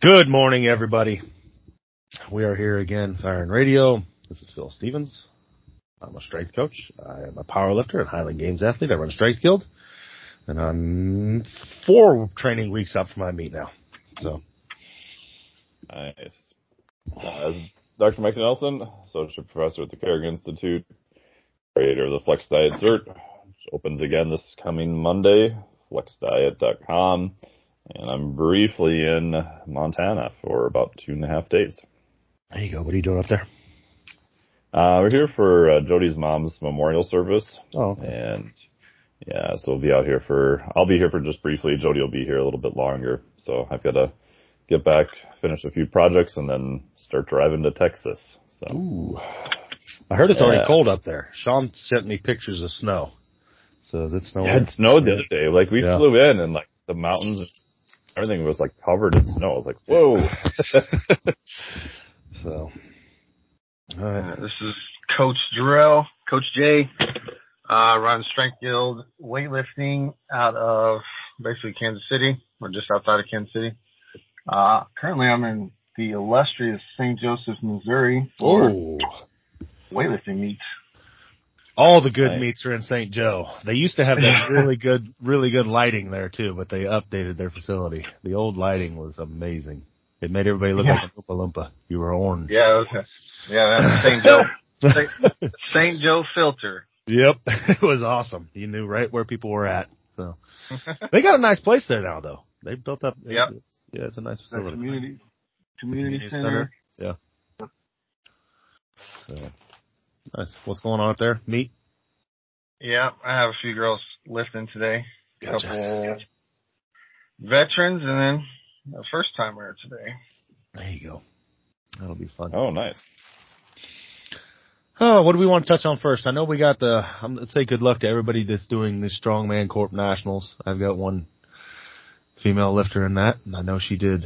Good morning, everybody. We are here again, Siren Radio. This is Phil Stevens. I'm a strength coach. I am a power lifter and Highland Games athlete. I run strength guild. And I'm four training weeks up from my meet now. So. Nice. Uh, Dr. Mike Nelson, associate professor at the Carrick Institute, creator of the Flex Diet Cert, which opens again this coming Monday, flexdiet.com. And I'm briefly in Montana for about two and a half days. There you go. What are you doing up there? Uh, we're here for uh, Jody's mom's memorial service. Oh. Okay. And yeah, so we'll be out here for, I'll be here for just briefly. Jody will be here a little bit longer. So I've got to get back, finish a few projects and then start driving to Texas. So. Ooh. I heard it's yeah. already cold up there. Sean sent me pictures of snow. So is it snowing? Yeah, it snowed the other day. Like we yeah. flew in and like the mountains, everything was like covered in snow. I was like, whoa. so. Uh, this is Coach Jarrell, Coach Jay, uh, run Strength Guild weightlifting out of basically Kansas City or just outside of Kansas City. Uh, currently I'm in the illustrious St. Joseph, Missouri for oh. weightlifting meets. All the good meets are in St. Joe. They used to have that really good, really good lighting there too, but they updated their facility. The old lighting was amazing. It made everybody look yeah. like a Oompa Loompa. You were orange. Yeah, okay. yeah, that's St. Joe. St. Joe filter. Yep, it was awesome. You knew right where people were at. So they got a nice place there now, though. They built up. Yep. It's, yeah, it's a nice facility. community, community, community center. center. Yeah. So nice. What's going on up there? Meet. Yeah, I have a few girls lifting today. Gotcha. Couple veterans, and then a first timer today. There you go. That'll be fun. Oh, nice. Oh, what do we want to touch on first? I know we got the. Um, let's say good luck to everybody that's doing the Strongman Corp Nationals. I've got one female lifter in that, and I know she did.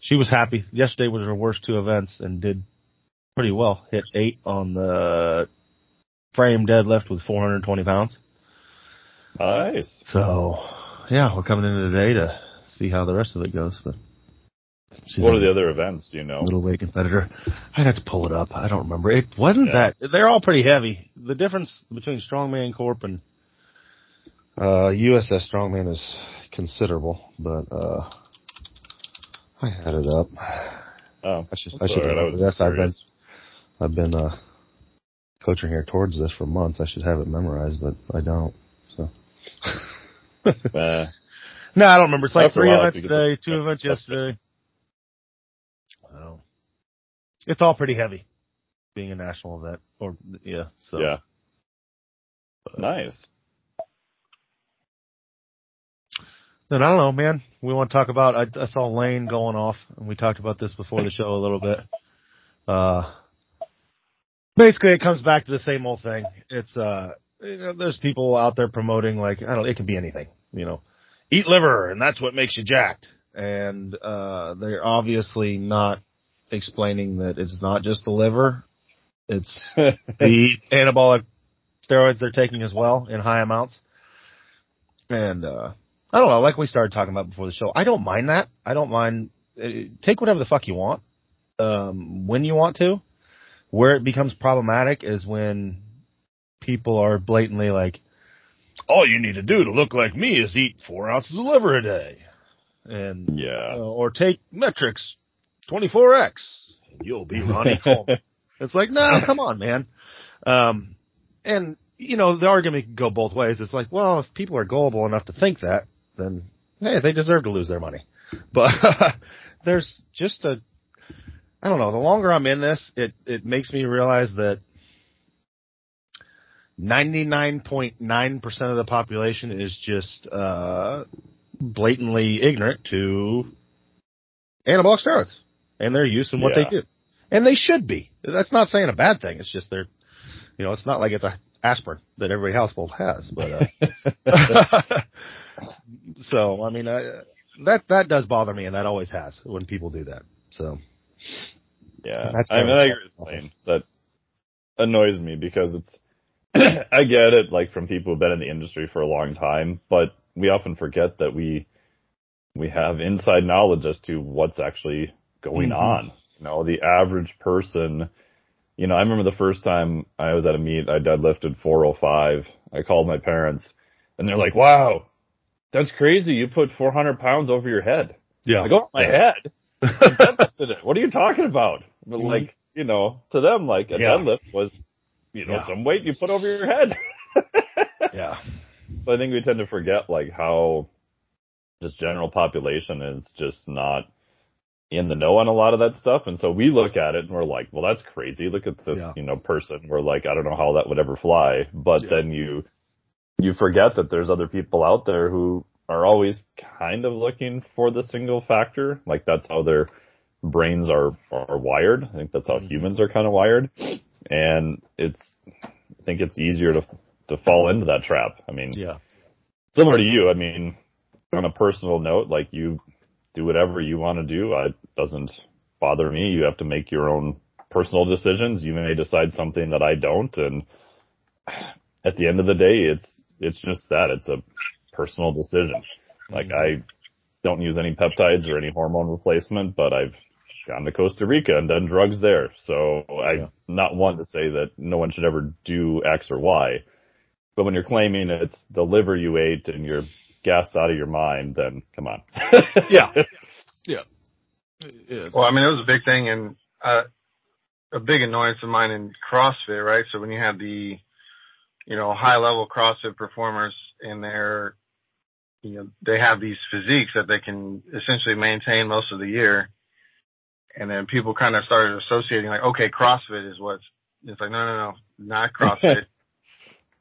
She was happy. Yesterday was her worst two events and did pretty well. Hit eight on the frame deadlift with 420 pounds. Nice. So, yeah, we're coming in today to see how the rest of it goes. But what are the other events? Do you know? Middleweight competitor. I'd have to pull it up. I don't remember. It wasn't yeah. that. They're all pretty heavy. The difference between Strongman Corp and uh, USS Strongman is considerable, but uh, I had it up. Oh, I should. I should. Right. This. I've been. I've been uh, coaching here towards this for months. I should have it memorized, but I don't. So. uh, no, I don't remember. It's like three events today, two events yesterday. Wow. It's all pretty heavy being a national event or yeah, so. Yeah. But, nice. Then I don't know, man. We want to talk about, I, I saw Lane going off and we talked about this before the show a little bit. Uh, basically it comes back to the same old thing. It's, uh, you know, there's people out there promoting like, I don't, it could be anything, you know, eat liver and that's what makes you jacked. And, uh, they're obviously not explaining that it's not just the liver. It's the anabolic steroids they're taking as well in high amounts. And, uh, I don't know, like we started talking about before the show, I don't mind that. I don't mind, uh, take whatever the fuck you want, um, when you want to. Where it becomes problematic is when people are blatantly like, all you need to do to look like me is eat four ounces of liver a day. And, yeah. Uh, or take Met-Rx 24X and you'll be Ronnie Coleman. it's like, no, come on, man. Um, and, you know, the argument can go both ways. It's like, well, if people are gullible enough to think that, then, hey, they deserve to lose their money. But there's just a, I don't know, the longer I'm in this, it, it makes me realize that 99.9% of the population is just, uh, blatantly ignorant to anabolic steroids and their use and what yeah. they do. And they should be. That's not saying a bad thing. It's just they're, you know, it's not like it's a aspirin that every household has, but, uh, so, I mean, uh, that, that does bother me and that always has when people do that. So. Yeah. That's I mean, I agree with Lane. That annoys me because it's, I get it, like from people who've been in the industry for a long time, but we often forget that we we have inside knowledge as to what's actually going mm-hmm. on. You know, the average person, you know, I remember the first time I was at a meet, I deadlifted 405. I called my parents and they're like, wow, that's crazy. You put 400 pounds over your head. Yeah. I go, my yeah. head. What are you talking about? But mm-hmm. like, you know, to them, like a yeah. deadlift was, you know, yeah. some weight you put over your head. yeah. So I think we tend to forget like how just general population is just not in the know on a lot of that stuff. And so we look at it and we're like, well, that's crazy. Look at this, yeah. you know, person. We're like, I don't know how that would ever fly. But yeah. then you, you forget that there's other people out there who are always kind of looking for the single factor. Like that's how their brains are, are wired. I think that's how mm-hmm. humans are kind of wired. And it's, I think it's easier to, to fall into that trap. I mean, yeah. Similar to you, I mean, on a personal note, like you do whatever you want to do. It doesn't bother me. You have to make your own personal decisions. You may decide something that I don't. And at the end of the day, it's, it's just that it's a personal decision. Like I don't use any peptides or any hormone replacement, but I've gone to Costa Rica and done drugs there. So I'm yeah. not one to say that no one should ever do X or Y. But when you're claiming it's the liver you ate and you're gassed out of your mind, then come on. yeah. Yeah. Well, I mean, it was a big thing and, uh, a big annoyance of mine in CrossFit, right? So when you have the, you know, high level CrossFit performers in there, you know, they have these physiques that they can essentially maintain most of the year. And then people kind of started associating like, okay, CrossFit is what's, it's like, no, no, no, not CrossFit.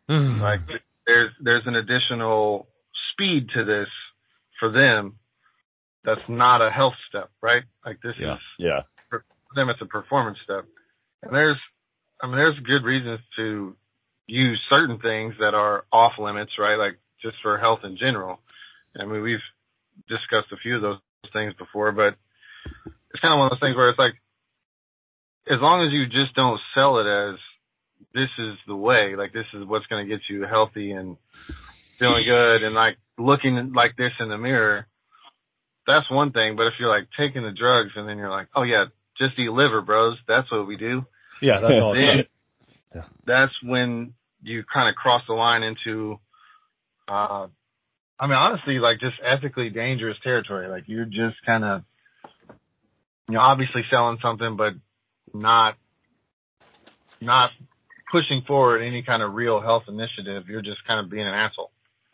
Hmm. like there's, there's an additional speed to this for them that's not a health step, right? Like this yeah. is yeah. For them it's a performance step. And there's I mean there's good reasons to use certain things that are off limits, right? Like just for health in general. I mean we've discussed a few of those things before, but it's kind of one of those things where it's like as long as you just don't sell it as this is the way, like this is what's going to get you healthy and feeling good and like looking like this in the mirror, that's one thing. But if you're like taking the drugs and then you're like, oh yeah, just eat liver, bros. That's what we do. Yeah, that's all. then, yeah. That's when you kind of cross the line into, uh, I mean, honestly, like just ethically dangerous territory. Like you're just kind of, you know, obviously selling something, but not, not pushing forward any kind of real health initiative. You're just kind of being an asshole.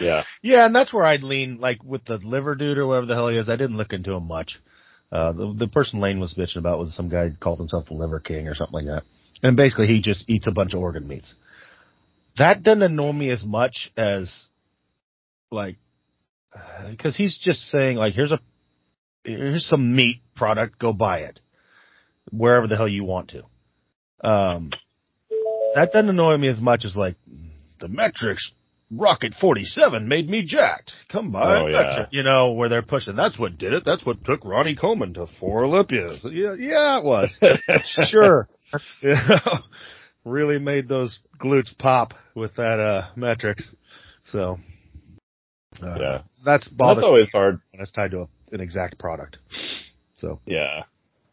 yeah. Yeah, and that's where I'd lean, like with the liver dude or whatever the hell he is. I didn't look into him much. Uh, the, the person Lane was bitching about was some guy called himself the Liver King or something like that. And basically he just eats a bunch of organ meats. That doesn't annoy me as much as, like, because he's just saying like, here's a, here's some meat product, go buy it. Wherever the hell you want to. Um, that doesn't annoy me as much as like, the Met-Rx Rocket 47 made me jacked. Come by, oh, yeah. you know, where they're pushing. That's what did it. That's what took Ronnie Coleman to four Olympias. Yeah, yeah, it was. sure. You know, really made those glutes pop with that, uh, Met-Rx. So, uh, yeah, that's That's always hard when it's tied to a, an exact product. So, yeah.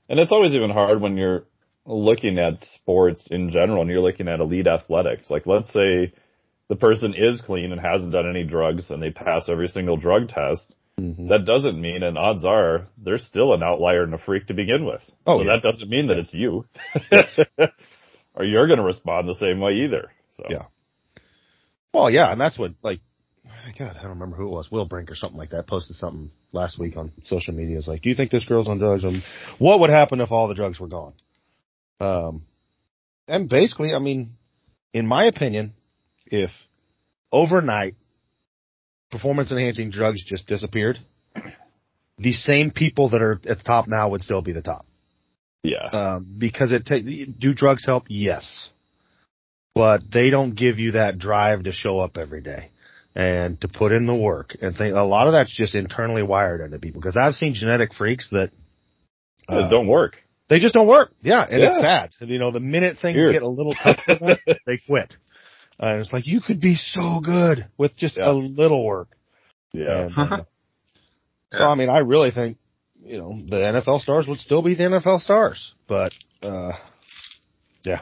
And it's always even hard when you're looking at sports in general and you're looking at elite athletics. Like, let's say, the person is clean and hasn't done any drugs and they pass every single drug test, mm-hmm. that doesn't mean, and odds are, they're still an outlier and a freak to begin with. Oh, so yeah. that doesn't mean that it's you. or you're going to respond the same way either. So. Yeah. Well, yeah, and that's what, like, God, I don't remember who it was, Will Brink or something like that, posted something last week on social media. It's like, do you think this girl's on drugs? And what would happen if all the drugs were gone? Um, and basically, I mean, in my opinion, if overnight performance enhancing drugs just disappeared, the same people that are at the top now would still be the top. Yeah. Um, because it ta- do drugs help? Yes. But they don't give you that drive to show up every day and to put in the work and think a lot of that's just internally wired into people because I've seen genetic freaks that uh, don't work. They just don't work. Yeah. And yeah. it's sad. And, you know, the minute things Here. get a little tough for them, they quit. Uh, and it's like you could be so good with just yeah. a little work. Yeah. And, uh, So I mean, I really think you know the NFL stars would still be the NFL stars, but uh, yeah,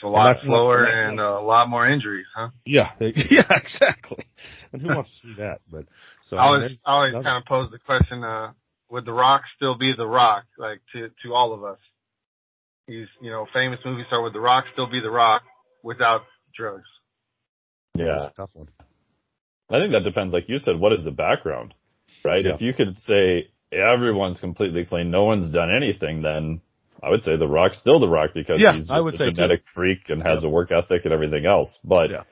It's a lot that's not- slower and a lot more injuries, huh? yeah, yeah, exactly. And who wants to see that? But so I mean, always, there's I always kind of pose the question, uh, would The Rock still be The Rock, like to, to all of us? He's, you know, famous movie star. Would The Rock still be The Rock without drugs? Yeah. it's a tough one. I think that depends, like you said, what is the background, right? Yeah. If you could say everyone's completely clean, no one's done anything, then I would say The Rock's still The Rock because Yeah, he's I would a say too. genetic freak and has a work ethic and everything else. But Yeah.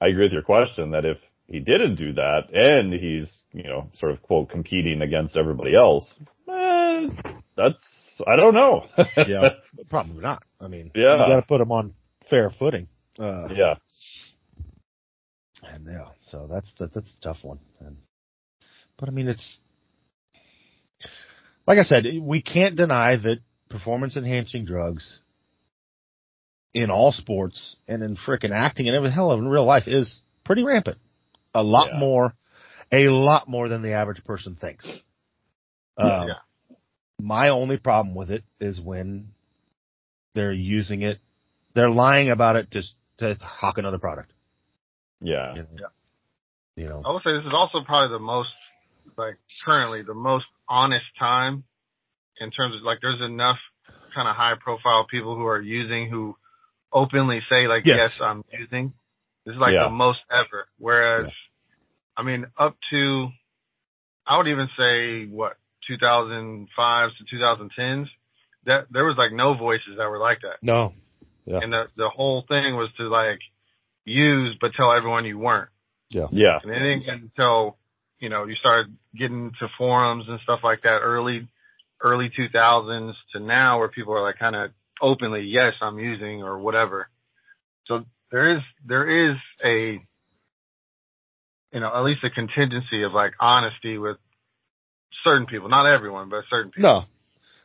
I agree with your question that if he didn't do that and he's, you know, sort of quote competing against everybody else, eh, that's, I don't know. Yeah, probably not. I mean, Yeah. you got to put him on fair footing. Uh, yeah. And yeah, so that's the, that's a tough one. And, but I mean, it's like I said, we can't deny that performance enhancing drugs in all sports and in frickin' acting and every hell, of in real life is pretty rampant. A lot Yeah. more, a lot more than the average person thinks. Um, Yeah. My only problem with it is when they're using it, they're lying about it just to hawk another product. Yeah. You know? You know? I would say this is also probably the most, like currently the most honest time in terms of like there's enough kind of high profile people who are using who openly say like, Yes. yes, I'm using. This is like Yeah. the most ever. Whereas, I mean, up to, I would even say what, 2005 to 2010s, that there was like no voices that were like that. No. Yeah. And the, the whole thing was to like use, but tell everyone you weren't. Yeah. Yeah. And it didn't until, you know, you started getting to forums and stuff like that early, early 2000s to now where people are like kind of openly, yes, I'm using or whatever. So there is, there is a, you know, at least a contingency of like honesty with certain people, not everyone, but certain people. No.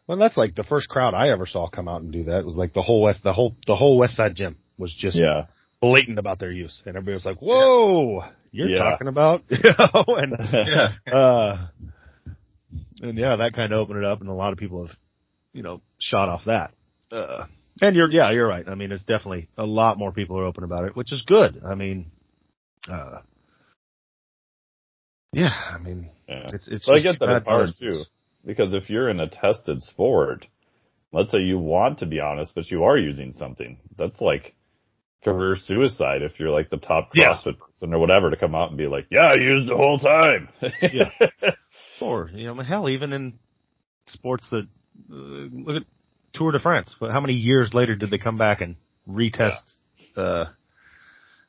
Well, that's like the first crowd I ever saw come out and do that. It was like the whole West, the whole, the whole West Side Gym was just Yeah. blatant about their use. And everybody was like, whoa, you're Yeah. talking about, you know, and, Yeah. uh, and yeah, that kind of opened it up and a lot of people have, you know, shot off that. Uh, and you're, yeah, you're right. I mean, it's definitely a lot more people are open about it, which is good. I mean, uh, yeah, I mean, Yeah. it's, it's, So I get that bad it's hard too, because if you're in a tested sport, let's say you want to be honest, but you are using something, that's like career suicide if you're like the top Yeah. CrossFit person or whatever to come out and be like, yeah, I used the whole time. Yeah. Or, you know, hell, even in sports that, uh, look at Tour de France. But How many years later did they come back and retest, uh,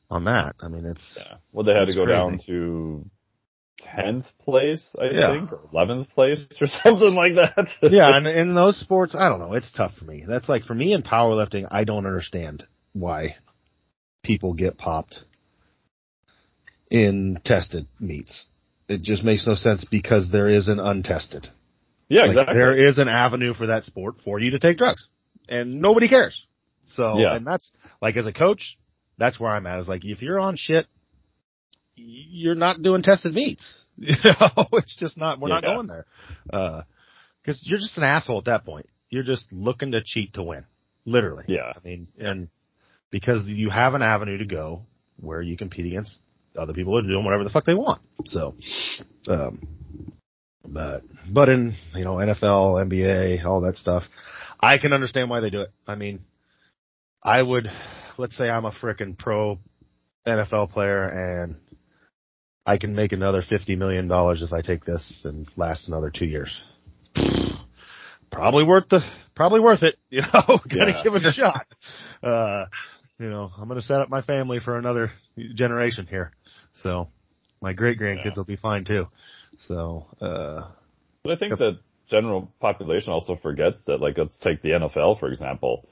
on that? I mean, it's, Yeah. Well, they had to go crazy. down to 10th place, I Yeah. think, or 11th place or something like that. yeah, and in those sports, I don't know, it's tough for me. That's like, for me in powerlifting, I don't understand why people get popped in tested meets. It just makes no sense because there is an untested. yeah, Like, exactly. There is an avenue for that sport for you to take drugs, and nobody cares. So, Yeah. and that's like as a coach, that's where I'm at. Is like if you're on shit, you're not doing tested meets. You know, it's just not. We're not Yeah. going there uh, because you're just an asshole at that point. You're just looking to cheat to win, literally. Yeah. I mean, and because you have an avenue to go where you compete against other people are doing whatever the fuck they want. So, um, but, but in, you know, NFL, NBA, all that stuff, I can understand why they do it. I mean, I would, let's say I'm a frickin' pro NFL player and I can make another $50 million if I take this and last another two years. Probably worth the, probably worth it, you know, gotta Yeah. give it a shot. Uh, you know, I'm gonna set up my family for another generation here. So my great grandkids Yeah. will be fine too. So, uh, But I think the general population also forgets that, like, let's take the NFL, for example.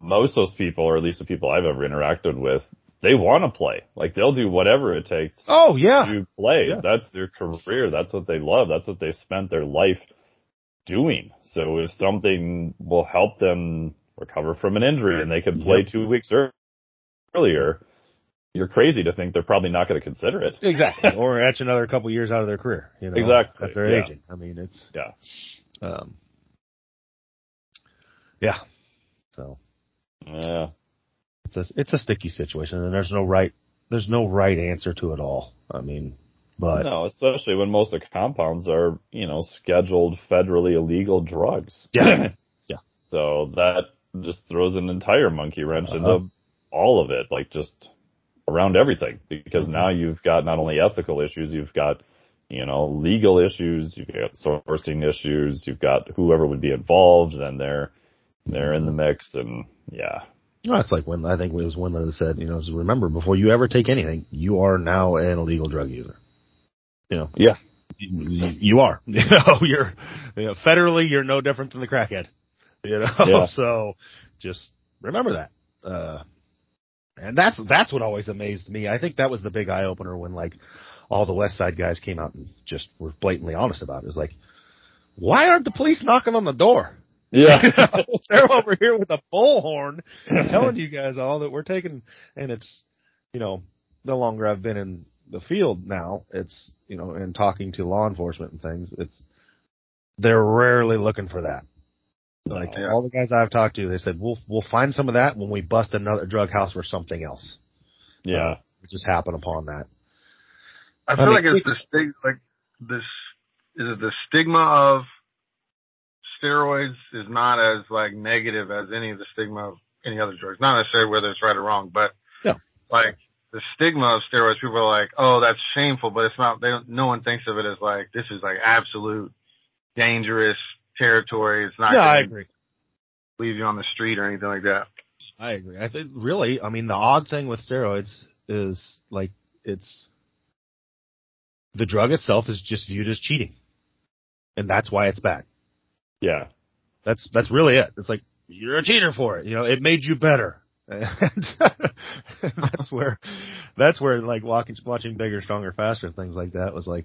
Most of those people, or at least the people I've ever interacted with, they want to play. Like, they'll do whatever it takes oh yeah, to play. Yeah. That's their career. That's what they love. That's what they spent their life doing. So if something will help them recover from an injury and they can play Yep. two weeks earlier, you're crazy to think they're probably not going to consider it. Exactly. or etch another couple years out of their career. You know, Exactly, As they're yeah. aging. I mean, it's Yeah. um, yeah. So Yeah. it's a it's a sticky situation, and there's no right there's no right answer to it all. I mean, but no, especially when most of the compounds are, you know, scheduled federally illegal drugs. Yeah. Yeah. So that just throws an entire monkey wrench Uh-huh. into all of it, like just around everything. Because Mm-hmm. now you've got not only ethical issues, you've got, you know, legal issues, you've got sourcing issues, you've got whoever would be involved, and they're they're in the mix, and yeah, Well, it's like when I think it was one that said, you know, remember before you ever take anything, you are now an illegal drug user. You know, yeah, you, you are. You know, you're you know, federally, you're no different than the crackhead. You know, Yeah. so just remember that. Uh, and that's that's what always amazed me. I think that was the big eye opener when like all the West Side guys came out and just were blatantly honest about it. It was like, why aren't the police knocking on the door? yeah, They're over here with a bullhorn telling you guys all that we're taking, and it's, you know, the longer I've been in the field now, it's, you know, and talking to law enforcement and things, it's, they're rarely looking for that. Like Yeah. all the guys I've talked to, they said, we'll, we'll find some of that when we bust another drug house for something else. yeah, uh, We just happen upon that. I I feel mean, like it's it's- the like this is it the stigma of steroids is not as like negative as any of the stigma of any other drugs. Not necessarily whether it's right or wrong, but Yeah. like the stigma of steroids, people are like, oh, that's shameful, but it's not. They don't, no one thinks of it as like this is like absolute dangerous territory. It's not Yeah, I agree. leave you on the street or anything like that. I agree. I think really, I mean, the odd thing with steroids is like it's the drug itself is just viewed as cheating, and that's why it's bad. yeah, That's that's really it. It's like you're a cheater for it. You know, it made you better. And that's where that's where like watching watching bigger, stronger, faster, things like that was like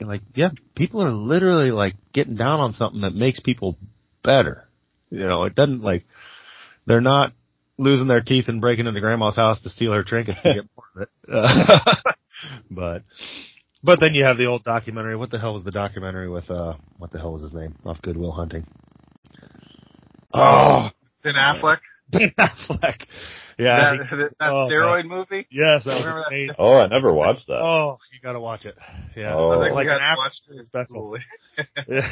like yeah, people are literally like getting down on something that makes people better. You know, it doesn't like they're not losing their teeth and breaking into grandma's house to steal her trinkets to get more of it. Uh, but but then you have the old documentary. What the hell was the documentary with uh what the hell was his name off Good Will Hunting? Oh, Ben Affleck, Ben Affleck. Yeah. that, he- that, that oh, steroid movie. yes, that was that? amazing. Oh, I never watched that. Oh, you gotta watch it. Yeah. Oh. I think like an had after watch special. Yeah.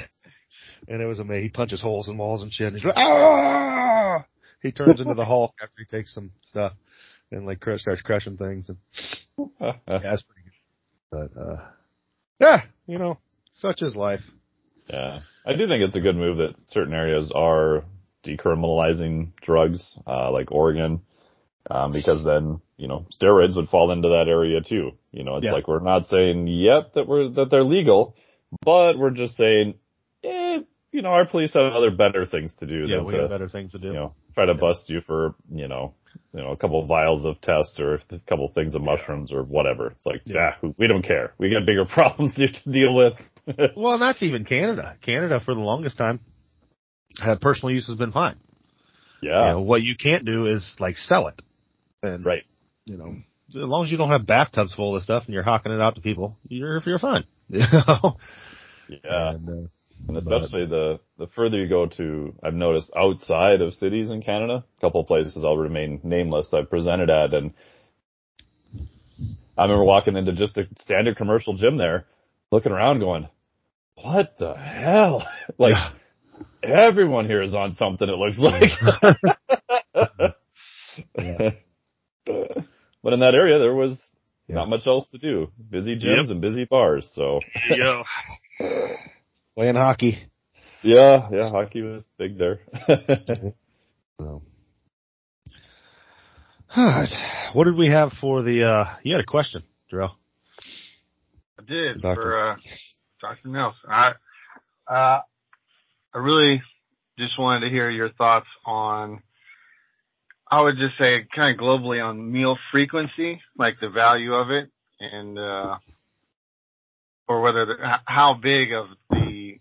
And it was amazing. He punches holes in walls and shit. And he's like, ah! He turns into the Hulk after he takes some stuff and like starts crushing things. And yeah, it's pretty good. But uh, yeah, you know, such is life. Yeah, I do think it's a good move that certain areas are decriminalizing drugs, uh, like Oregon, um, because then you know steroids would fall into that area too. You know, it's Yeah. like we're not saying yet that we're that they're legal, but we're just saying, eh, you know, our police have other better things to do Yeah, than we got better things to do. you know try to bust you for you know you know a couple of vials of test or a couple of things of mushrooms or whatever. It's like, Yeah. yeah, we don't care. We got bigger problems to deal with. Well, and that's even Canada. Canada for the longest time had personal use has been fine. yeah, You know, what you can't do is like sell it. And right. you know, as long as you don't have bathtubs full of stuff and you're hawking it out to people, you're you're fine. You know. Yeah. And, uh, And especially the the further you go to, I've noticed outside of cities in Canada, a couple of places I'll remain nameless. I've presented at, and I remember walking into just a standard commercial gym there, looking around, going, "What the hell?" like Yeah. everyone here is on something. It looks like. Yeah. But in that area, there was Yeah. not much else to do. Busy gyms Yep. and busy bars. So yeah. Playing hockey. yeah, yeah, hockey was big there. So. what did we have for the? uh You had a question, Darrell. I did Doctor. for uh, Dr. Nelson. I uh, I really just wanted to hear your thoughts on. I would just say kind of globally on meal frequency, like the value of it, and uh, or whether the, how big of the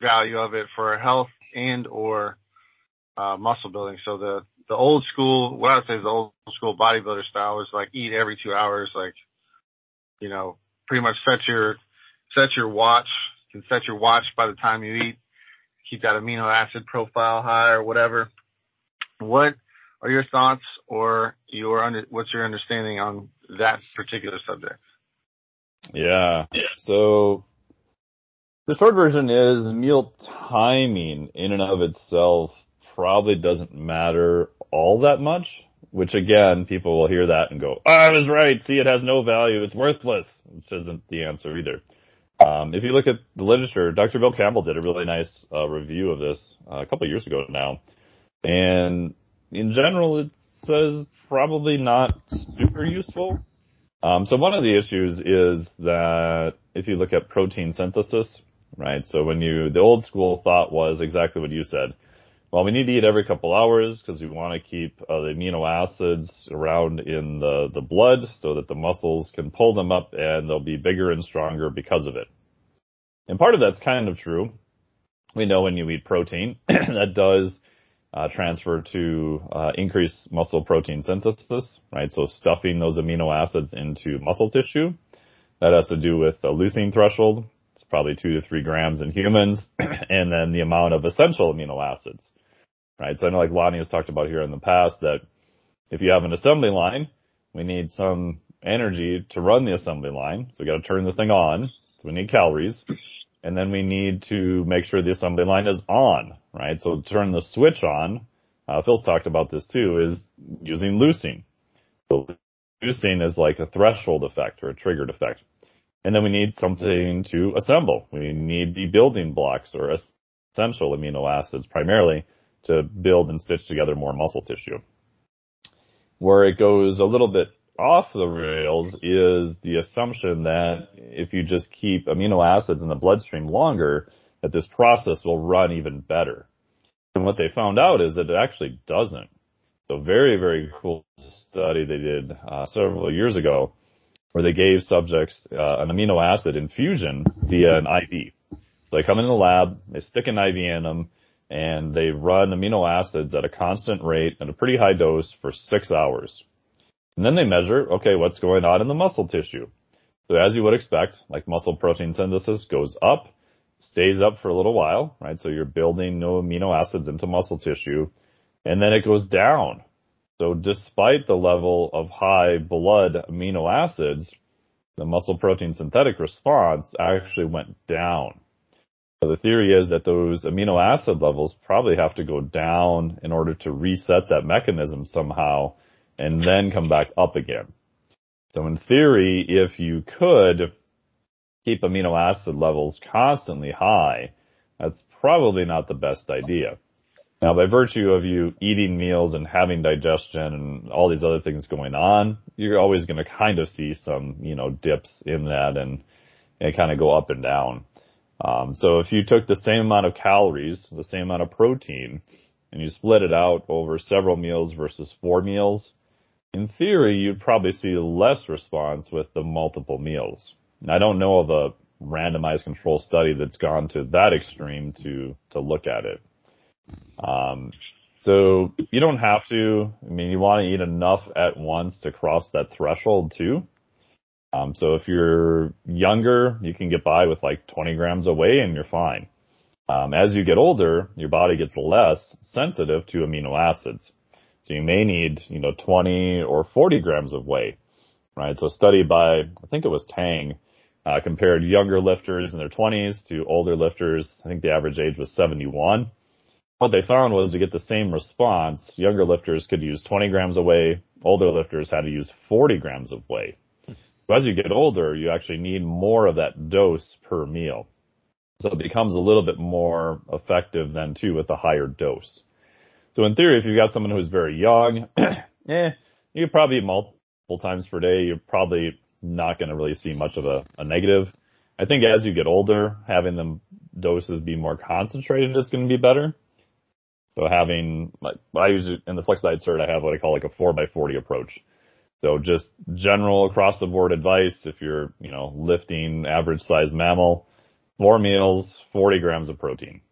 value of it for health and or uh, muscle building. So the the old school, what I would say is the old school bodybuilder style is like eat every two hours, like, you know, pretty much set your, set your watch, you can set your watch by the time you eat, keep that amino acid profile high or whatever. What are your thoughts or your under, what's your understanding on that particular subject? Yeah. So the short version is meal timing in and of itself probably doesn't matter all that much, which again, people will hear that and go, oh, I was right. See, it has no value. It's worthless, which isn't the answer either. Um, if you look at the literature, Dr. Bill Campbell did a really nice uh, review of this uh, a couple of years ago now. And in general, it says probably not super useful. Um, so one of the issues is that if you look at protein synthesis, right? So when you, the old school thought was exactly what you said. Well, we need to eat every couple hours because we want to keep uh, the amino acids around in the, the blood so that the muscles can pull them up and they'll be bigger and stronger because of it. And part of that's kind of true. We know when you eat protein, that does uh, transfer to uh, increase muscle protein synthesis, right? So stuffing those amino acids into muscle tissue. That has to do with the leucine threshold. It's probably two to three grams in humans, and then the amount of essential amino acids, right? So I know like Lonnie has talked about here in the past that if you have an assembly line, we need some energy to run the assembly line. So we got to turn the thing on. So we need calories. And then we need to make sure the assembly line is on, right? So turn the switch on, uh, Phil's talked about this too, is using leucine. So leucine is like a threshold effect or a triggered effect. And then we need something to assemble. We need the building blocks or essential amino acids primarily to build and stitch together more muscle tissue. Where it goes a little bit off the rails is the assumption that if you just keep amino acids in the bloodstream longer, that this process will run even better. And what they found out is that it actually doesn't. So very, very cool study they did uh, several years ago where they gave subjects uh, an amino acid infusion via an IV. So they come in the lab, they stick an IV in them, and they run amino acids at a constant rate at a pretty high dose for six hours. And then they measure, okay, what's going on in the muscle tissue. So as you would expect, like muscle protein synthesis goes up, stays up for a little while, right? So you're building no amino acids into muscle tissue, and then it goes down. So despite the level of high blood amino acids, the muscle protein synthetic response actually went down. So the theory is that those amino acid levels probably have to go down in order to reset that mechanism somehow and then come back up again. So in theory, if you could keep amino acid levels constantly high, that's probably not the best idea. Now, by virtue of you eating meals and having digestion and all these other things going on, you're always going to kind of see some, you know, dips in that and, and kind of go up and down. Um, so if you took the same amount of calories, the same amount of protein, and you split it out over several meals versus four meals, in theory, you'd probably see less response with the multiple meals. I don't know of a randomized control study that's gone to that extreme to, to look at it. Um, so you don't have to, I mean, you want to eat enough at once to cross that threshold too. Um, so if you're younger, you can get by with like 20 grams a whey and you're fine. Um, as you get older, your body gets less sensitive to amino acids. So you may need, you know, 20 or 40 grams of whey, right? So a study by, I think it was Tang, uh, compared younger lifters in their 20s to older lifters. I think the average age was 71. What they found was to get the same response, younger lifters could use 20 grams of whey, older lifters had to use 40 grams of whey. So as you get older, you actually need more of that dose per meal. So it becomes a little bit more effective then too with a higher dose. So in theory, if you've got someone who's very young, eh, you could probably eat multiple times per day. You're probably not going to really see much of a, a negative. I think as you get older, having them doses be more concentrated is going to be better. So having, like, I use in the Flex Diet Cert, I have what I call like a 4 by 40 approach. So just general across the board advice if you're, you know, lifting average size mammal, four meals, 40 grams of protein.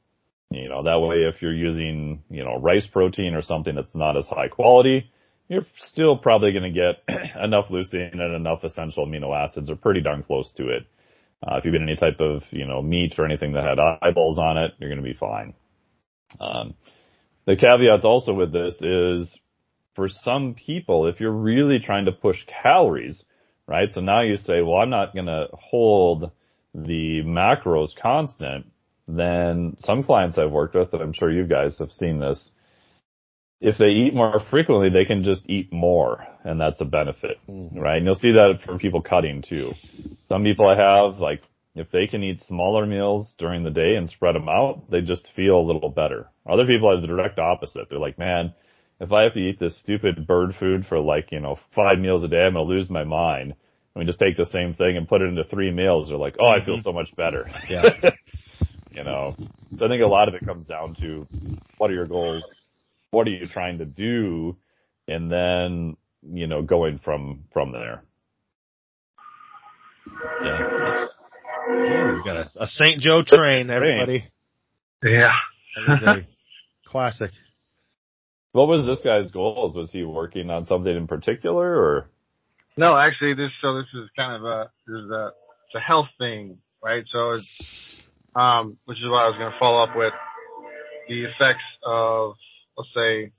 You know, that way if you're using, you know, rice protein or something that's not as high quality, you're still probably going to get enough leucine and enough essential amino acids or pretty darn close to it. Uh, if you've been any type of, you know, meat or anything that had eyeballs on it, you're going to be fine. Um, the caveats also with this is for some people, if you're really trying to push calories, right? So now you say, well, I'm not going to hold the macros constant. Then some clients I've worked with, and I'm sure you guys have seen this, if they eat more frequently, they can just eat more, and that's a benefit, mm-hmm. right? And you'll see that for people cutting too. Some people I have, like, if they can eat smaller meals during the day and spread them out, they just feel a little better. Other people have the direct opposite. They're like, man, if I have to eat this stupid bird food for like, you know, five meals a day, I'm going to lose my mind. I mean, just take the same thing and put it into three meals. They're like, oh, I feel mm-hmm. so much better. Yeah. you know, so I think a lot of it comes down to what are your goals? what are you trying to do? And then, you know, going from, from there. Yeah. Ooh, we got a, a St. Joe train, everybody. Yeah. classic. What was this guy's goals? Was he working on something in particular or? No, actually this, so this is kind of a, this is a, it's a health thing, right? So it's, Um, which is what I was going to follow up with the effects of let's say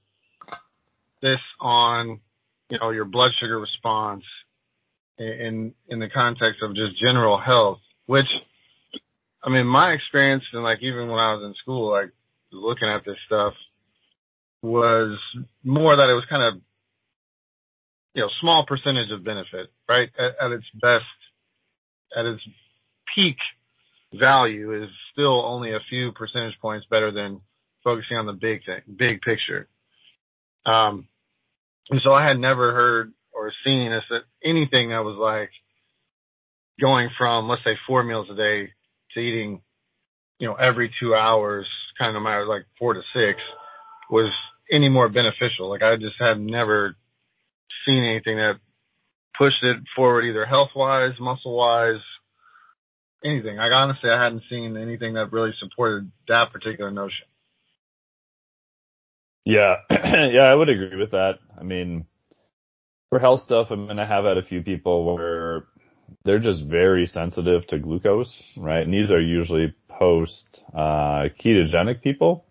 this on, you know, your blood sugar response in, in the context of just general health, which, I mean, my experience and like even when I was in school, like looking at this stuff was more that it was kind of, you know, small percentage of benefit, right? At its best, at its peak value is still only a few percentage points better than focusing on the big thing, big picture. Um, and so I had never heard or seen this, anything that was like going from, let's say four meals a day to eating, you know, every two hours, kind of matter like four to six was any more beneficial. Like I just had never seen anything that pushed it forward either health wise, muscle wise, anything. Like honestly, I hadn't seen anything that really supported that particular notion. Yeah, yeah, I would agree with that. I mean, for health stuff, I'm gonna have had a few people where they're just very sensitive to glucose, right? And these are usually post uh, ketogenic people,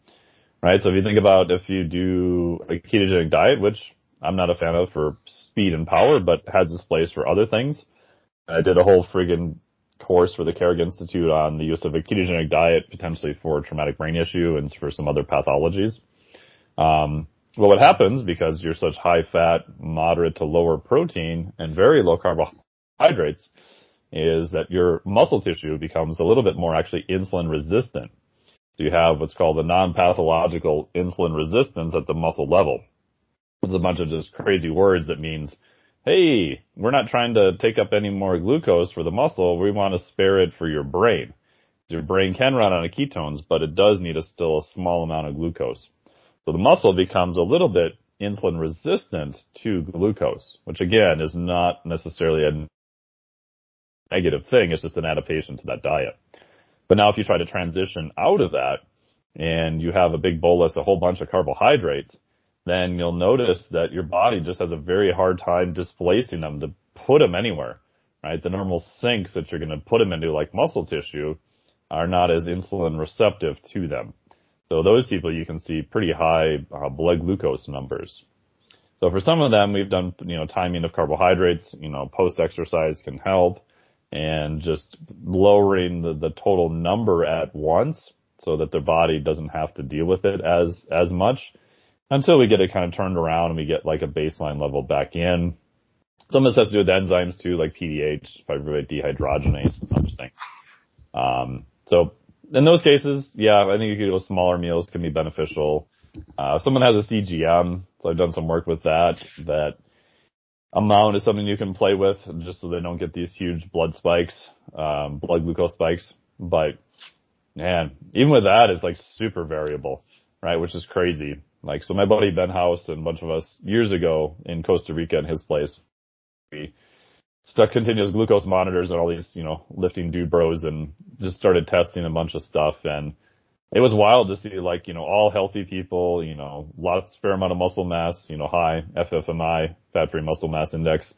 right? So if you think about if you do a ketogenic diet, which I'm not a fan of for speed and power, but has its place for other things. I did a whole friggin' course for the Carrick Institute on the use of a ketogenic diet potentially for traumatic brain issue and for some other pathologies. Um, well, what happens because you're such high fat, moderate to lower protein and very low carbohydrates is that your muscle tissue becomes a little bit more actually insulin resistant. So you have what's called a non-pathological insulin resistance at the muscle level. It's a bunch of just crazy words that means, hey, we're not trying to take up any more glucose for the muscle. We want to spare it for your brain. Your brain can run on ketones, but it does need a still a small amount of glucose. So the muscle becomes a little bit insulin resistant to glucose, which again is not necessarily a negative thing. It's just an adaptation to that diet. But now if you try to transition out of that and you have a big bolus, a whole bunch of carbohydrates, then you'll notice that your body just has a very hard time displacing them to put them anywhere, right? The normal sinks that you're going to put them into like muscle tissue are not as insulin receptive to them. So those people you can see pretty high uh, blood glucose numbers. So for some of them, we've done, you know, timing of carbohydrates, you know, post exercise can help and just lowering the, the total number at once so that their body doesn't have to deal with it as, as much until we get it kind of turned around and we get like a baseline level back in. Some of this has to do with enzymes too, like PDH, pyruvate dehydrogenase, and other things. Um, so in those cases, yeah, I think you could go smaller meals can be beneficial. Uh, if someone has a CGM, so I've done some work with that, that amount is something you can play with just so they don't get these huge blood spikes, um, blood glucose spikes. But man, even with that, it's like super variable, right? Which is crazy. Like, so my buddy Ben House and a bunch of us years ago in Costa Rica in his place, we stuck continuous glucose monitors and all these, you know, lifting dude bros and just started testing a bunch of stuff. And it was wild to see like, you know, all healthy people, you know, lots, fair amount of muscle mass, you know, high FFMI, fat free muscle mass index.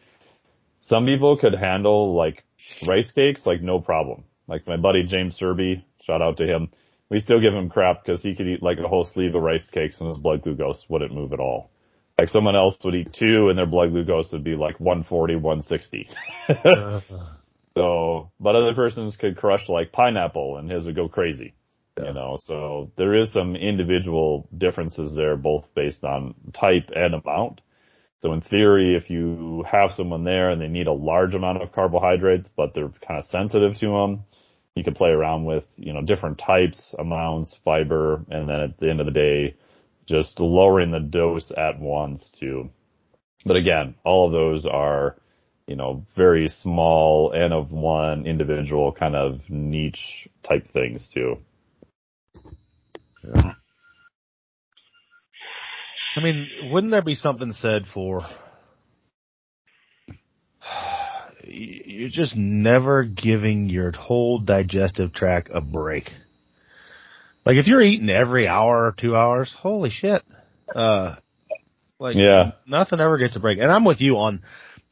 Some people could handle like rice cakes, like no problem. Like my buddy James Serby, shout out to him. We still give him crap because he could eat like a whole sleeve of rice cakes and his blood glucose wouldn't move at all. Like someone else would eat two and their blood glucose would be like 140, 160. so, but other persons could crush like pineapple and his would go crazy. You know, so there is some individual differences there, both based on type and amount. So in theory, if you have someone there and they need a large amount of carbohydrates, but they're kind of sensitive to them, you can play around with, you know, different types, amounts, fiber, and then at the end of the day, just lowering the dose at once too. But again, all of those are, you know, very small and of one individual kind of niche type things too. Yeah. I mean, wouldn't there be something said for you're just never giving your whole digestive tract a break? Like if you're eating every hour or two hours, holy shit. Uh, like Yeah. nothing ever gets a break. And I'm with you on,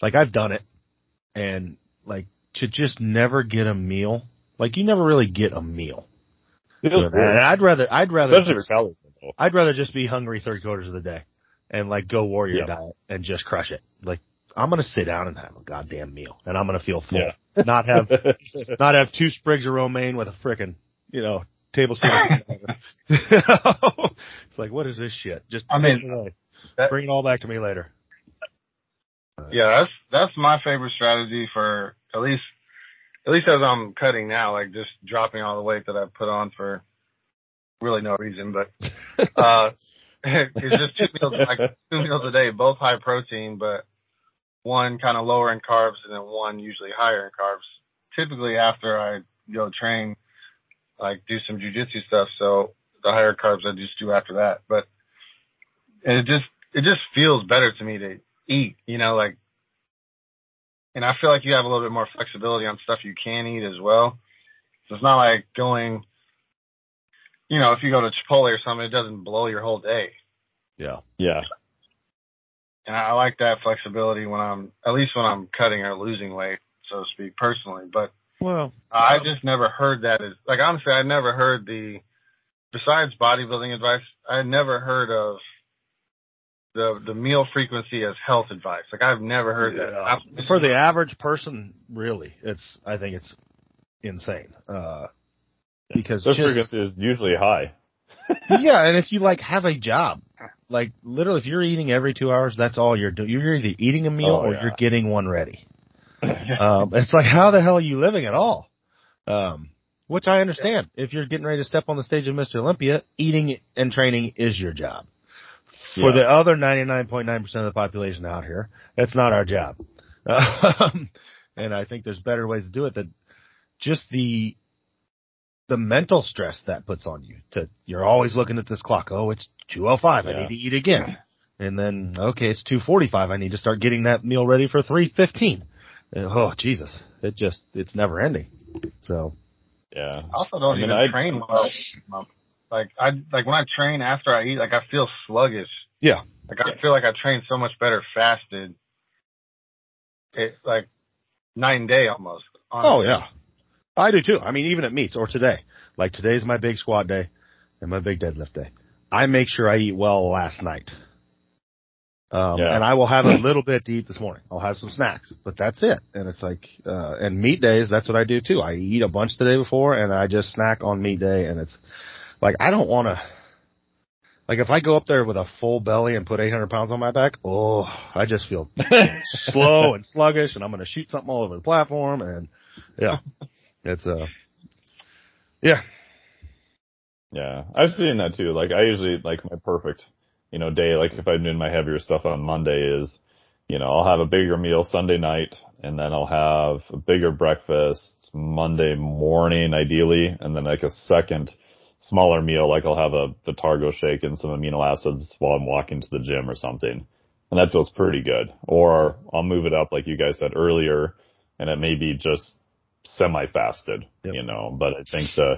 like I've done it and like to just never get a meal. Like you never really get a meal. And I'd rather, I'd rather, calories. I'd rather just be hungry three quarters of the day and like go warrior Yeah. diet and just crush it. Like I'm gonna sit down and have a goddamn meal and I'm gonna feel full. Yeah. Not have not have two sprigs of romaine with a frickin' you know tablespoon. of it's like what is this shit? Just I mean, take it away. that- bring it all back to me later. Yeah, that's that's my favorite strategy for at least at least as I'm cutting now, like just dropping all the weight that I've put on for really no reason, but uh it's just two meals like two meals a day, both high protein, but one kind of lower in carbs and then one usually higher in carbs. Typically after I go train, like do some jujitsu stuff, so the higher carbs I just do after that. But it just it just feels better to me to eat, you know, like, and I feel like you have a little bit more flexibility on stuff you can eat as well. So it's not like going, you know, if you go to Chipotle or something, it doesn't blow your whole day. Yeah. yeah. And I I like that flexibility when I'm, at least when I'm cutting or losing weight, so to speak, personally. But Well, I just never heard that as, like, honestly, I never heard the, besides bodybuilding advice, I never heard of the, the meal frequency as health advice. Like, I've never heard that. Yeah. I- for the average person, really, it's I think it's insane. Uh, because Their just, frequency is usually high. yeah, and if you like have a job, like literally, if you're eating every two hours, that's all you're doing. You're either eating a meal Oh, or yeah. you're getting one ready. Um, it's like how the hell are you living at all? Um, which I understand. If you're getting ready to step on the stage of Mr. Olympia, eating and training is your job. For Yeah. the other 99.9% of the population out here, that's not our job. Um, and I think there's better ways to do it that just the, the mental stress that puts on you to, you're always looking at this clock. Oh, it's 205. I need to eat again. And then, okay, it's 245. I need to start getting that meal ready for 315. And, oh, Jesus. It just, it's never ending. So, Yeah. I also don't I mean, even I- train well. Like I like when I train after I eat, like I feel sluggish. Yeah. Like I feel like I train so much better fasted. It like night and day almost. oh yeah. I do too. I mean, even at meets or today, like today's my big squat day and my big deadlift day. I make sure I eat well last night. Um, Yeah. and I will have a little bit to eat this morning. I'll have some snacks, but that's it. And it's like, uh, and meet days, that's what I do too. I eat a bunch the day before and I just snack on meet day and it's like, I don't want to, like if I go up there with a full belly and put 800 pounds on my back, oh, I just feel slow and sluggish and I'm going to shoot something all over the platform and yeah, it's, uh, yeah, Yeah, I've seen that too. Like I usually like my perfect, you know, day. Like if I'm doing my heavier stuff on Monday is, you know, I'll have a bigger meal Sunday night, and then I'll have a bigger breakfast Monday morning, ideally, and then like a second smaller meal. Like I'll have a Vitargo shake and some amino acids while I'm walking to the gym or something, and that feels pretty good. Or I'll move it up, like you guys said earlier, and it may be just semi-fasted, Yep. you know. But I think the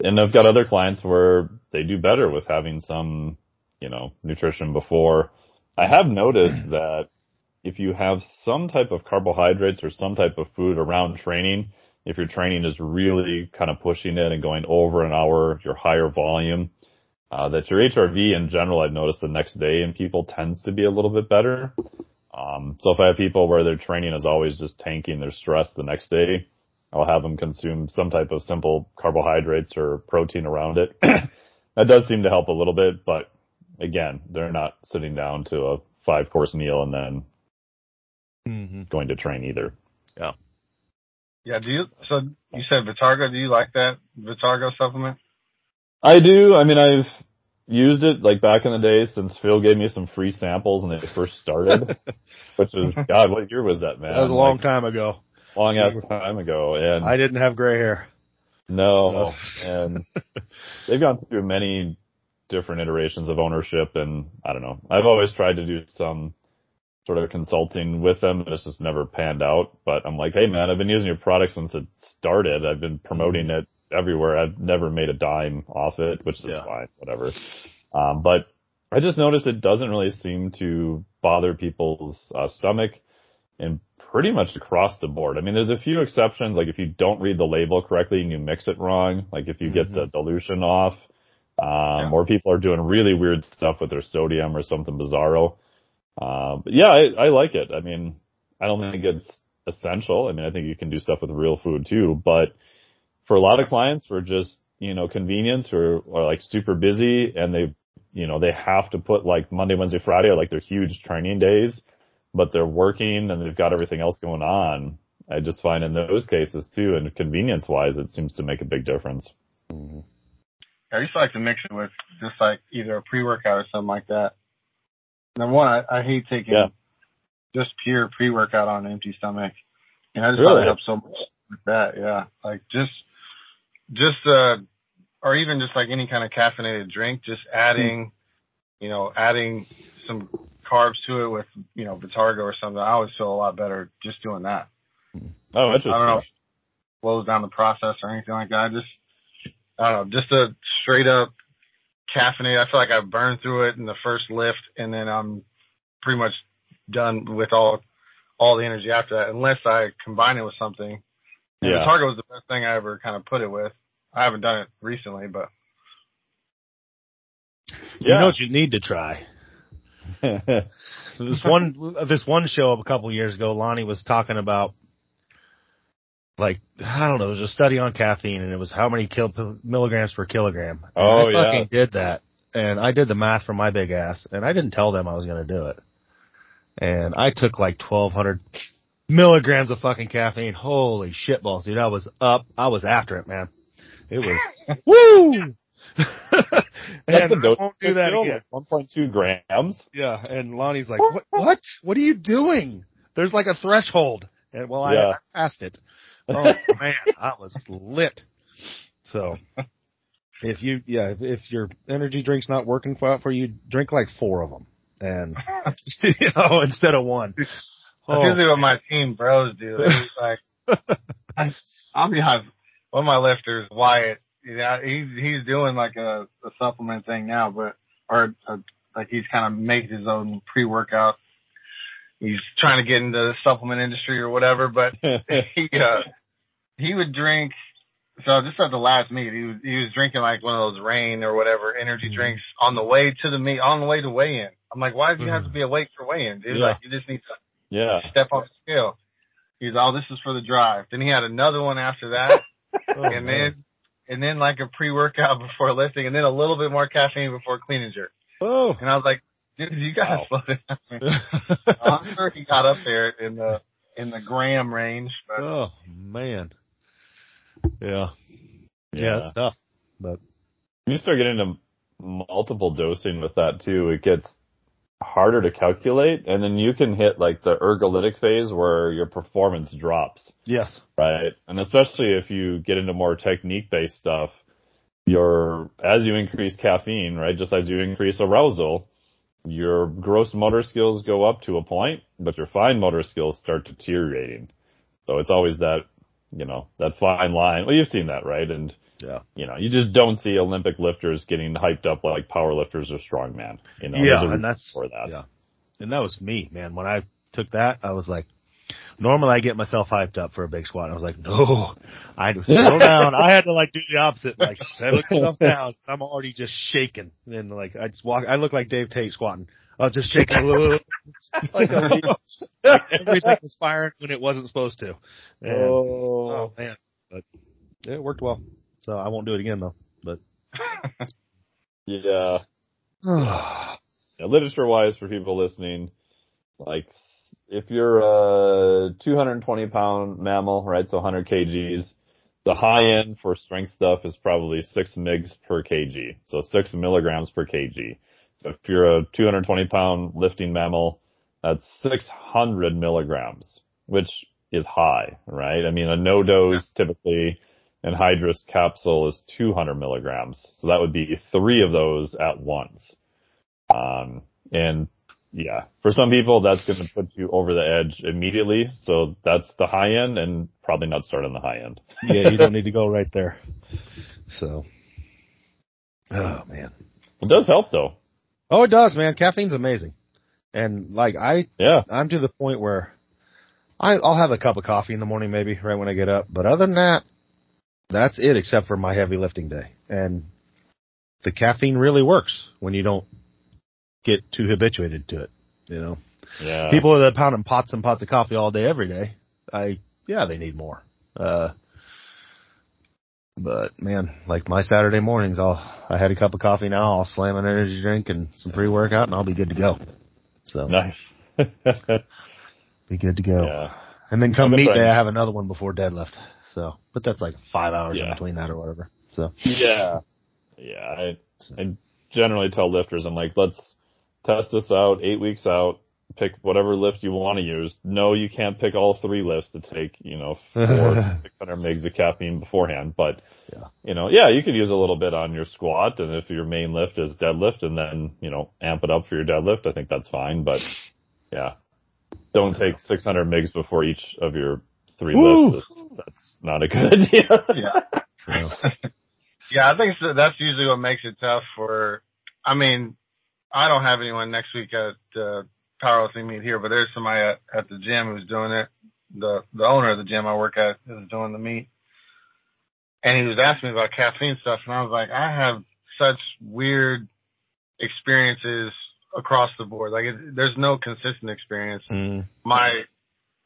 and I've got other clients where they do better with having some, you know, nutrition before. I have noticed that if you have some type of carbohydrates or some type of food around training, if your training is really kind of pushing it and going over an hour, your higher volume, uh, that your HRV in general, I've noticed the next day in people tends to be a little bit better. Um, so if I have people where their training is always just tanking their stress the next day, I'll have them consume some type of simple carbohydrates or protein around it. that does seem to help a little bit, but again, they're not sitting down to a five course meal and then mm-hmm. going to train either. Yeah. Yeah. Do you, so you said Vitargo, do you like that Vitargo supplement? I do. I mean, I've used it like back in the day since Phil gave me some free samples when they first started, which is, God, what year was that, man? That was a long like, time ago long ass time ago, and I didn't have gray hair. No, and they've gone through many different iterations of ownership, and I don't know. I've always tried to do some sort of consulting with them, and it's just never panned out. But I'm like, hey man, I've been using your product since it started. I've been promoting mm-hmm. it everywhere. I've never made a dime off it, which is yeah. fine, whatever. Um, but I just noticed it doesn't really seem to bother people's uh, stomach and pretty much across the board. I mean, there's a few exceptions, like if you don't read the label correctly and you mix it wrong, like if you get mm-hmm. the dilution off, um, yeah. or people are doing really weird stuff with their sodium or something bizarro. Um, but yeah, I, I like it. I mean, I don't think it's essential. I mean, I think you can do stuff with real food too, but for a lot of clients for just, you know, convenience or, or like super busy and they, you know, they have to put like Monday, Wednesday, Friday are like their huge training days but they're working and they've got everything else going on. I just find in those cases too, and convenience wise, it seems to make a big difference. Mm-hmm. I used to like to mix it with just like either a pre-workout or something like that. Number one, I, I hate taking yeah. just pure pre-workout on an empty stomach. And I just really? thought it helps so much with that. Yeah. Like just, just, uh, or even just like any kind of caffeinated drink, just adding, mm-hmm. you know, adding some carbs to it with, you know, Vitargo or something, I always feel a lot better just doing that. Oh, interesting. I don't know slows down the process or anything like that. I just, I don't know, just a straight up caffeinate. I feel like I burned through it in the first lift and then I'm pretty much done with all, all the energy after that, unless I combine it with something. And yeah. Vitargo was the best thing I ever kind of put it with. I haven't done it recently, but. Yeah. You know what you need to try? This one, this one show a couple years ago, Lonnie was talking about like I don't know, it was a study on caffeine, and it was how many kil- milligrams per kilogram. And oh I yeah, fucking did that, and I did the math for my big ass, and I didn't tell them I was going to do it, and I took like twelve hundred milligrams of fucking caffeine. Holy shit balls, dude! I was up, I was after it, man. It was woo. and I won't do that again. 1.2 grams. Yeah, and Lonnie's like, what? What? What are you doing? There's like a threshold, and well, yeah. I, I passed it. Oh man, I was lit. So, if you, yeah, if, if your energy drink's not working for, for you, drink like four of them, and you know, instead of one. That's oh. usually what my team bros do. It's like, I, I'll be honest, one of my lifters, Wyatt, yeah, he's he's doing like a, a supplement thing now, but or a, like he's kind of making his own pre workout. He's trying to get into the supplement industry or whatever, but he uh he would drink. So just at the last meet, he was he was drinking like one of those Reign or whatever energy mm-hmm. drinks on the way to the meet, on the way to weigh in. I'm like, why do you mm-hmm. have to be awake for weigh in? Dude, yeah. like you just need to yeah step off the scale. He's all oh, this is for the drive. Then he had another one after that, oh, and man. then and then like a pre-workout before lifting, and then a little bit more caffeine before clean and jerk. Oh. And I was like, dude, you gotta wow. slow down. I'm sure he got up there in the in the gram range. But. Oh man. Yeah. Yeah, yeah it's tough. But you start getting into multiple dosing with that too, it gets harder to calculate and then you can hit like the ergolytic phase where your performance drops. Yes. Right. And especially if you get into more technique based stuff, your, as you increase caffeine, right, just as you increase arousal, your gross motor skills go up to a point, but your fine motor skills start deteriorating. So it's always that, you know, that fine line. Well, you've seen that, right? And Yeah. You know, you just don't see Olympic lifters getting hyped up like power lifters or strongman. You know, Yeah, and that's- for that. yeah. And that was me, man. When I took that, I was like, normally I get myself hyped up for a big squat. And I was like, no, I had to slow down. I had to like do the opposite, like settle yourself down. I'm already just shaking. And then like I just walk, I look like Dave Tate squatting. I was just shaking like, a, little. like everything was firing when it wasn't supposed to. And, Oh. oh man, but it worked well. So I won't do it again though. But Yeah. yeah. Literature wise for people listening, like if you're a 220 pound mammal, right? So 100 kgs, the high end for strength stuff is probably six migs per kg. So six milligrams per kg. So if you're a 220 pound lifting mammal, that's 600 milligrams, which is high, right? I mean, a NoDoz typically anhydrous capsule is 200 milligrams. So that would be three of those at once. Um, and yeah, for some people, that's going to put you over the edge immediately. So that's the high end and probably not start on the high end. yeah, you don't need to go right there. So, oh man. It does help though. Oh, it does, man. Caffeine's amazing. And like I, Yeah. I'm to the point where I, I'll have a cup of coffee in the morning, maybe right when I get up. But other than that, that's it, except for my heavy lifting day. And the caffeine really works when you don't get too habituated to it. You know, Yeah. people that are pounding pots and pots of coffee all day, every day. I, yeah, they need more. Uh, but man, like my Saturday mornings, I'll, I had a cup of coffee now, I'll slam an energy drink and some pre-workout and I'll be good to go. So nice. be good to go. yeah. And then come meet day, I have another one before deadlift. So, but that's like five hours in between that or whatever. So, Yeah. Yeah. I, I generally tell lifters, I'm like, let's test this out eight weeks out. Pick whatever lift you want to use. No, you can't pick all three lifts to take, you know, four, 600 mgs of caffeine beforehand. But, Yeah. you know, yeah, you could use a little bit on your squat. And if your main lift is deadlift and then, you know, amp it up for your deadlift, I think that's fine. But yeah, don't take 600 mgs before each of your three Woo! lifts. That's, that's not a good idea. Yeah. so Yeah, I think so. that's usually what makes it tough for, I mean, I don't have anyone next week at, uh, powerlifting meet here, but there's somebody at, at the gym who's doing it. The, the owner of the gym I work at is doing the meet. And he was asking me about caffeine stuff and I was like, I have such weird experiences across the board. Like it, there's no consistent experience mm, my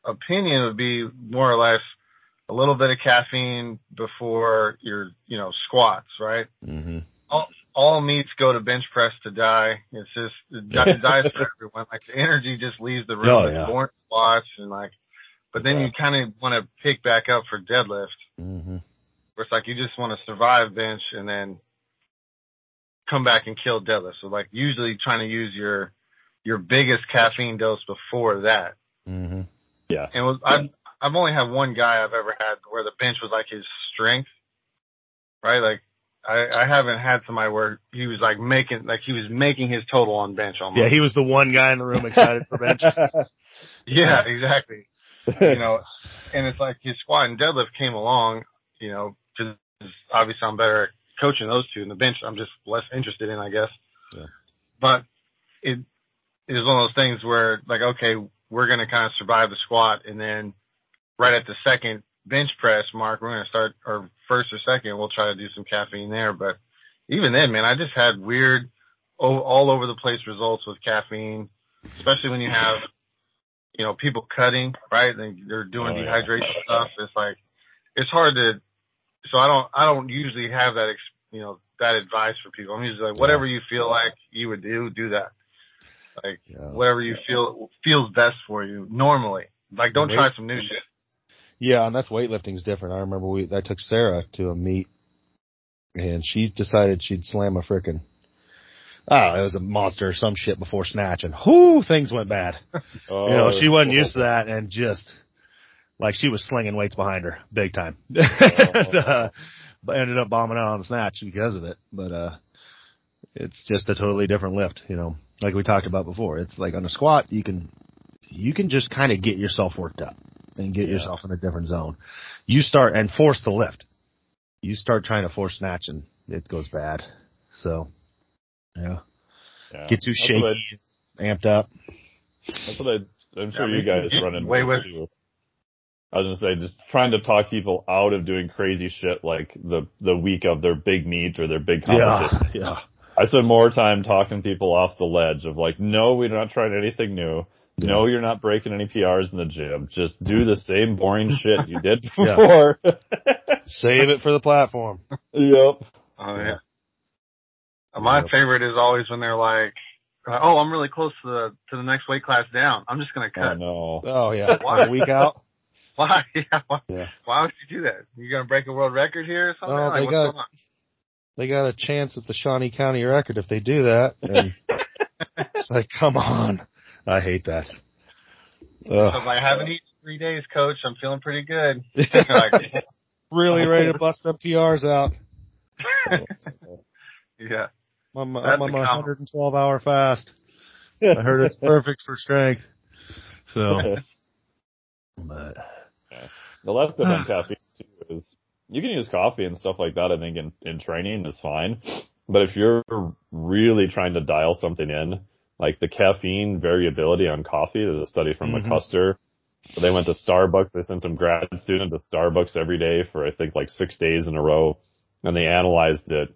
opinion would be more or less a little bit of caffeine before your, you know, squats, right? all meets go to bench press to die. It's just, it di- dies for everyone. Like the energy just leaves the room. Oh, It's yeah. boring to watch and like, but then Yeah. you kind of want to pick back up for deadlift hmm where it's like you just want to survive bench and then come back and kill deadlift. So like usually trying to use your, your biggest caffeine dose before that. hmm yeah. And was, I've I've only had one guy I've ever had where the bench was like his strength, right? Like I I haven't had somebody where he was like making like he was making his total on bench almost. Yeah, he was the one guy in the room excited for bench. yeah, exactly. You know, and it's like his squat and deadlift came along, you know, because obviously I'm better at coaching those two, and the bench I'm just less interested in, I guess. Yeah. But it it is one of those things where like okay, we're gonna kind of survive the squat, and then right at the second bench press mark, we're gonna start or first or second, we'll try to do some caffeine there. But even then, man, I just had weird, all over the place results with caffeine, especially when you have you know, people cutting, right? They, they're doing Oh, yeah. dehydration stuff. It's like, it's hard to, so I don't, I don't usually have that, ex, you know, that advice for people. I'm usually like, whatever you feel like you would do, do that. Like, Yeah. whatever you feel feels best for you normally. Like, don't try some new shit. Yeah, and that's weightlifting's different. I remember we I took Sarah to a meet, and she decided she'd slam a frickin' Oh, it was a monster or some shit before snatch, and whoo, things went bad. Oh, you know, she wasn't used to that, and just like she was slinging weights behind her big time. and, uh, but ended up bombing out on the snatch because of it. But uh, it's just a totally different lift. You know, like we talked about before. It's like on a squat, you can you can just kind of get yourself worked up and get Yeah. yourself in a different zone. You start and force the lift. you start trying to force snatch and it goes bad. So, yeah. Yeah. Get too That's what shaky, amped up. That's what I, I'm sure Yeah, you guys run into Wait, this wait. too. I was gonna say, just trying to talk people out of doing crazy shit like the the week of their big meet or their big competition. Yeah, yeah. I spend more time talking people off the ledge of like, no, we're not trying anything new. No, you're not breaking any PRs in the gym. Just do the same boring shit you did before. Save it for the platform. yep. Oh yeah. My Yep. favorite is always when they're like, uh, "Oh, I'm really close to the to the next weight class down. I'm just gonna Oh cut." no. Oh yeah, Why? a week out. Why? Yeah. Why, Yeah. why would you do that? You gonna break a world record here or something? Oh, like, they what's got- going on? They got a chance at the Shawnee County record if they do that. And it's like, come on. I hate that. So if Ugh. I haven't eaten three days, coach, I'm feeling pretty good. really ready to bust them PRs out. yeah. I'm, I'm on a my 112 hour fast. I heard it's perfect for strength. So, but The last bit on caffeine too is you can use coffee and stuff like that. I think in, in training is fine, but if you're really trying to dial something in, like the caffeine variability on coffee, there's a study from Mhm. McCusker. So they went to Starbucks. They sent some grad student to Starbucks every day for I think like six days in a row, and they analyzed it.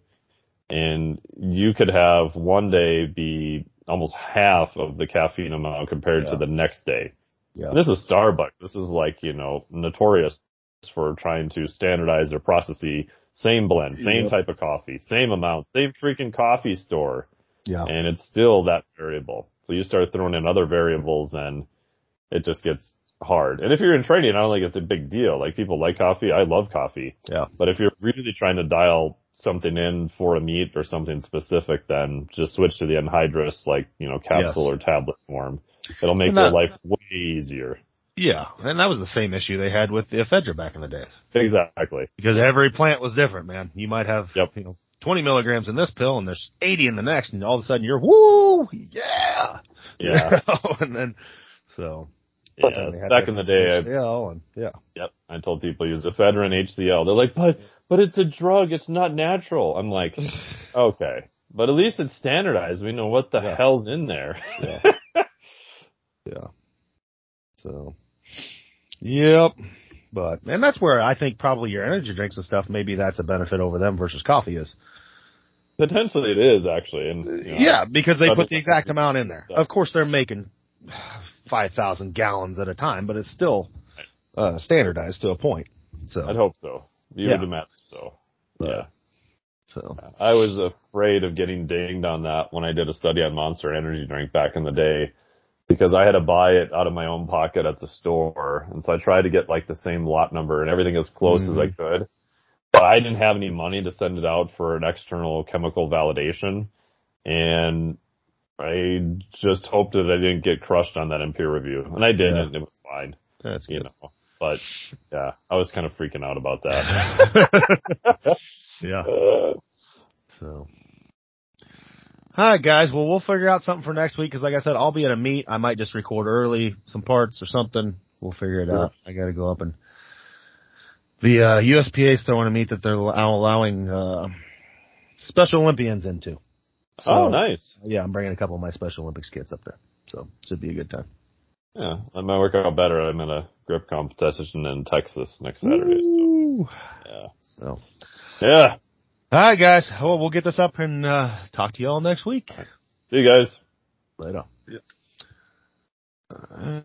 And you could have one day be almost half of the caffeine amount compared Yeah. to the next day. yeah. This is Starbucks. This is like, you know, notorious for trying to standardize their processes. Same blend, same type of coffee, same amount, same freaking coffee store. Yeah. And it's still that variable. So you start throwing in other variables and it just gets hard. And if you're in training, I don't think it's a big deal. Like people like coffee. I love coffee. Yeah. But if you're really trying to dial something in for a meet or something specific, then just switch to the anhydrous, like, you know, capsule Yes. or tablet form. It'll make your life way easier. Yeah. And that was the same issue they had with the ephedra back in the days. Exactly. Because every plant was different, man. You might have, Yep. you know, 20 milligrams in this pill and there's 80 in the next and all of a sudden you're, woo, yeah. Yeah. You know, and then, so. Yeah. Back in the day, I, HCl and yeah. yep, I told people use ephedrine HCl. They're like, but, but it's a drug. It's not natural. I'm like, okay, but at least it's standardized. We know what the Yeah. hell's in there. Yeah. yeah. So, yep. But, and that's where I think probably your energy drinks and stuff, maybe that's a benefit over them versus coffee is. Potentially it is actually. And, you know, yeah, because they put the exact amount in there. Of course, they're making 5,000 gallons at a time, but it's still uh, standardized to a point. So, I'd hope so. You Yeah. would imagine so. Yeah. so, I was afraid of getting dinged on that when I did a study on Monster Energy drink back in the day because I had to buy it out of my own pocket at the store. And so I tried to get like the same lot number and everything as close as I could. But I didn't have any money to send it out for an external chemical validation. And I just hoped that I didn't get crushed on that in peer review. And I didn't. Yeah. and It was fine, that's you good. know. But yeah, I was kind of freaking out about that. yeah. Uh, So. All right, guys. Well, we'll figure out something for next week because, like I said, I'll be at a meet. I might just record early some parts or something. We'll figure it out. I got to go up and the uh, USPA is throwing a meet that they're allowing uh, Special Olympians into. So, oh, nice. Yeah, I'm bringing a couple of my Special Olympics kids up there, so should be a good time. Yeah, that might work out better. I'm in a grip competition in Texas next Saturday. So, yeah. So, Yeah. All right, guys. Well, we'll get this up and uh, talk to you all next week. See you guys. Later. Uh,